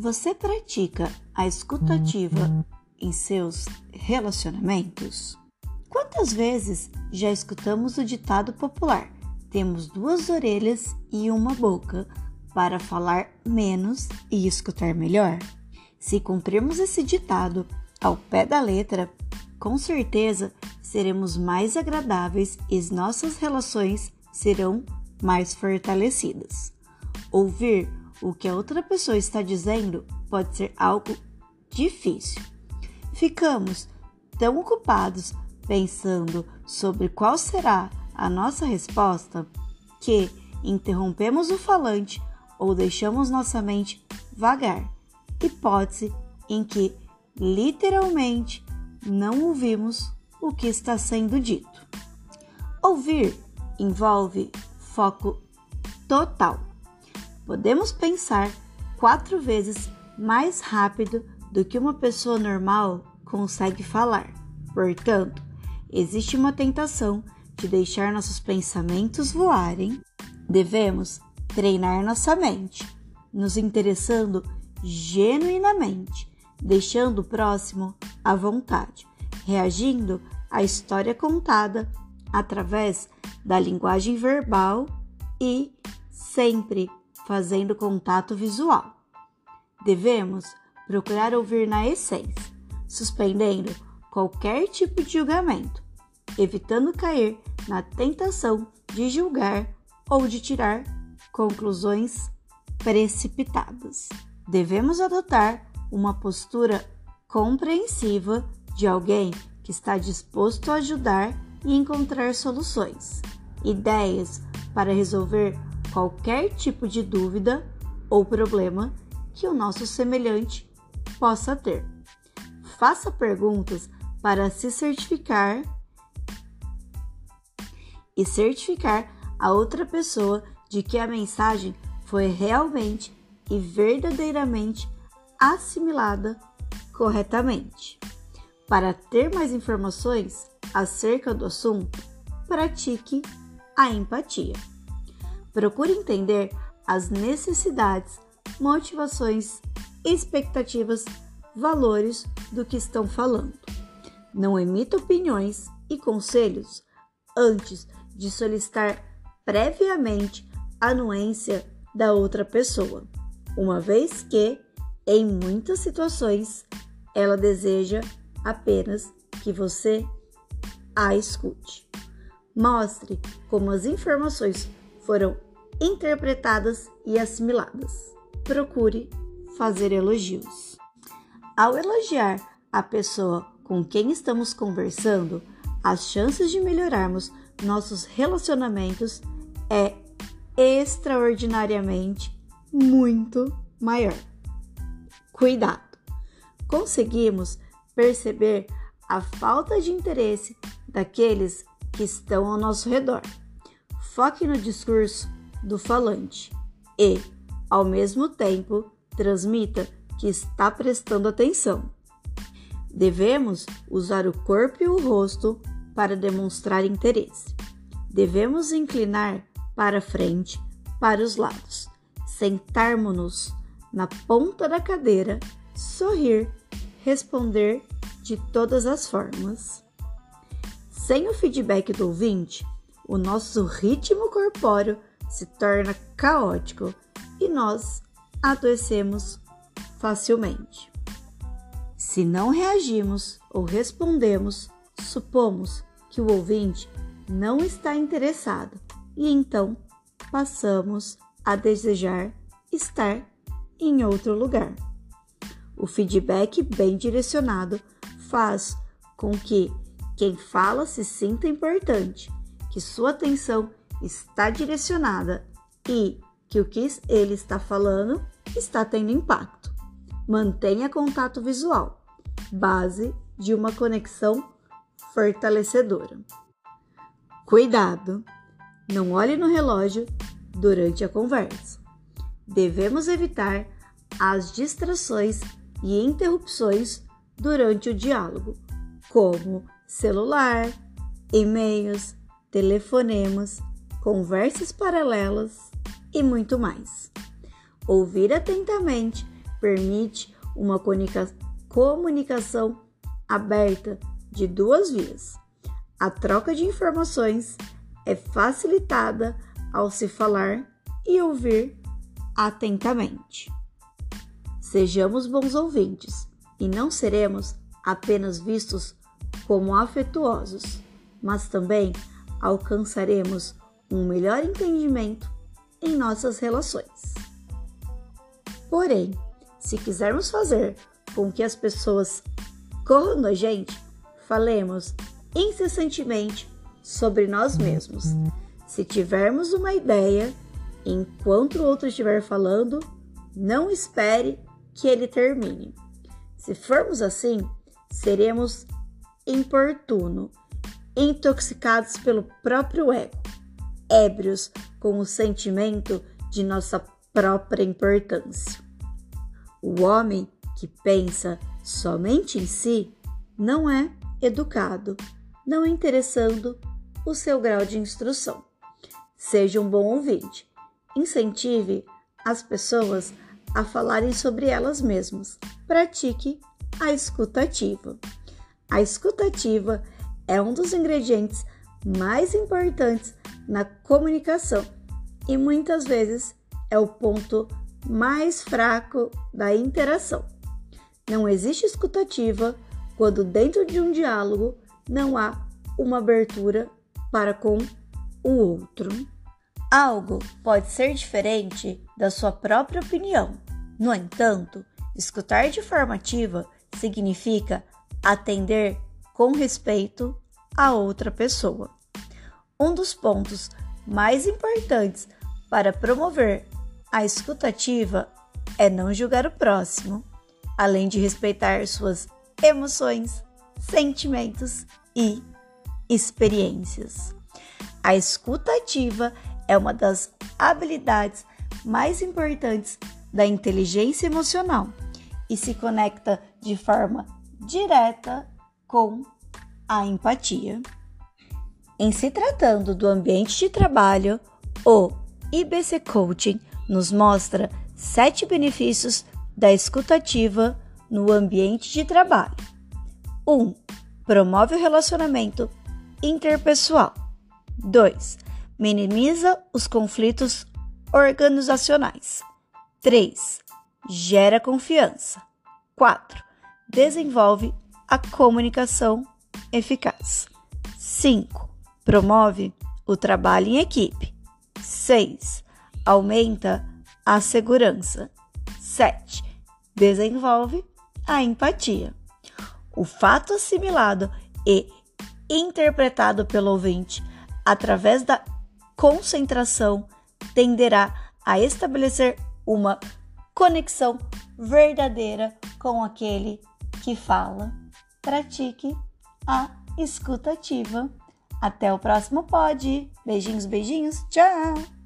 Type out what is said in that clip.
Você pratica a escutativa em seus relacionamentos? Quantas vezes já escutamos o ditado popular: temos duas orelhas e uma boca para falar menos e escutar melhor? Se cumprirmos esse ditado ao pé da letra, com certeza seremos mais agradáveis e nossas relações serão mais fortalecidas. Ouvir o que a outra pessoa está dizendo pode ser algo difícil. Ficamos tão ocupados pensando sobre qual será a nossa resposta que interrompemos o falante ou deixamos nossa mente vagar. Hipótese em que literalmente não ouvimos o que está sendo dito. Ouvir envolve foco total. Podemos pensar quatro vezes mais rápido do que uma pessoa normal consegue falar. Portanto, existe uma tentação de deixar nossos pensamentos voarem. Devemos treinar nossa mente, nos interessando genuinamente, deixando o próximo à vontade, reagindo à história contada através da linguagem verbal e sempre fazendo contato visual. Devemos procurar ouvir na essência, suspendendo qualquer tipo de julgamento, evitando cair na tentação de julgar ou de tirar conclusões precipitadas. Devemos adotar uma postura compreensiva de alguém que está disposto a ajudar e encontrar soluções, ideias para resolver qualquer tipo de dúvida ou problema que o nosso semelhante possa ter. Faça perguntas para se certificar e certificar a outra pessoa de que a mensagem foi realmente e verdadeiramente assimilada corretamente. Para ter mais informações acerca do assunto, pratique a empatia. Procure entender as necessidades, motivações, expectativas, valores do que estão falando. Não emita opiniões e conselhos antes de solicitar previamente a anuência da outra pessoa, uma vez que, em muitas situações, ela deseja apenas que você a escute. Mostre como as informações foram interpretadas e assimiladas. Procure fazer elogios. Ao elogiar a pessoa com quem estamos conversando, as chances de melhorarmos nossos relacionamentos é extraordinariamente muito maior. Cuidado! Conseguimos perceber a falta de interesse daqueles que estão ao nosso redor. Foque no discurso do falante e, ao mesmo tempo, transmita que está prestando atenção. Devemos usar o corpo e o rosto para demonstrar interesse. Devemos inclinar para frente, para os lados, sentarmos-nos na ponta da cadeira, sorrir, responder de todas as formas. Sem o feedback do ouvinte, o nosso ritmo corpóreo se torna caótico e nós adoecemos facilmente. Se não reagimos ou respondemos, supomos que o ouvinte não está interessado e então passamos a desejar estar em outro lugar. O feedback bem direcionado faz com que quem fala se sinta importante, que sua atenção está direcionada e que o que ele está falando está tendo impacto. Mantenha contato visual, base de uma conexão fortalecedora. Cuidado! Não olhe no relógio durante a conversa. Devemos evitar as distrações e interrupções durante o diálogo, como celular, e-mails, telefonemas, conversas paralelas e muito mais. Ouvir atentamente permite uma comunicação aberta de duas vias. A troca de informações é facilitada ao se falar e ouvir atentamente. Sejamos bons ouvintes e não seremos apenas vistos como afetuosos, mas também alcançaremos um melhor entendimento em nossas relações. Porém, se quisermos fazer com que as pessoas corram da gente, falemos incessantemente sobre nós mesmos. Se tivermos uma ideia, enquanto o outro estiver falando, não espere que ele termine. Se formos assim, seremos importuno, intoxicados pelo próprio ego, ébrios com o sentimento de nossa própria importância. O homem que pensa somente em si não é educado, não interessando o seu grau de instrução. Seja um bom ouvinte. Incentive as pessoas a falarem sobre elas mesmas. Pratique a escutativa. A escutativa é um dos ingredientes mais importantes na comunicação e muitas vezes é o ponto mais fraco da interação. Não existe escutativa quando dentro de um diálogo não há uma abertura para com o outro. Algo pode ser diferente da sua própria opinião. No entanto, escutar de forma ativa significa atender com respeito a outra pessoa. Um dos pontos mais importantes para promover a escutativa é não julgar o próximo, além de respeitar suas emoções, sentimentos e experiências. A escutativa é uma das habilidades mais importantes da inteligência emocional e se conecta de forma direta com a empatia. Em se tratando do ambiente de trabalho, o IBC Coaching nos mostra sete benefícios da escutativa no ambiente de trabalho. 1. Um, promove o relacionamento interpessoal. 2. Minimiza os conflitos organizacionais. 3. Gera confiança. 4. Desenvolve a comunicação eficaz. 5. Promove o trabalho em equipe. 6. Aumenta a segurança. 7. Desenvolve a empatia. O fato assimilado e interpretado pelo ouvinte através da concentração tenderá a estabelecer uma conexão verdadeira com aquele que fala. Pratique a escutativa. Até o próximo pod. Beijinhos, beijinhos. Tchau!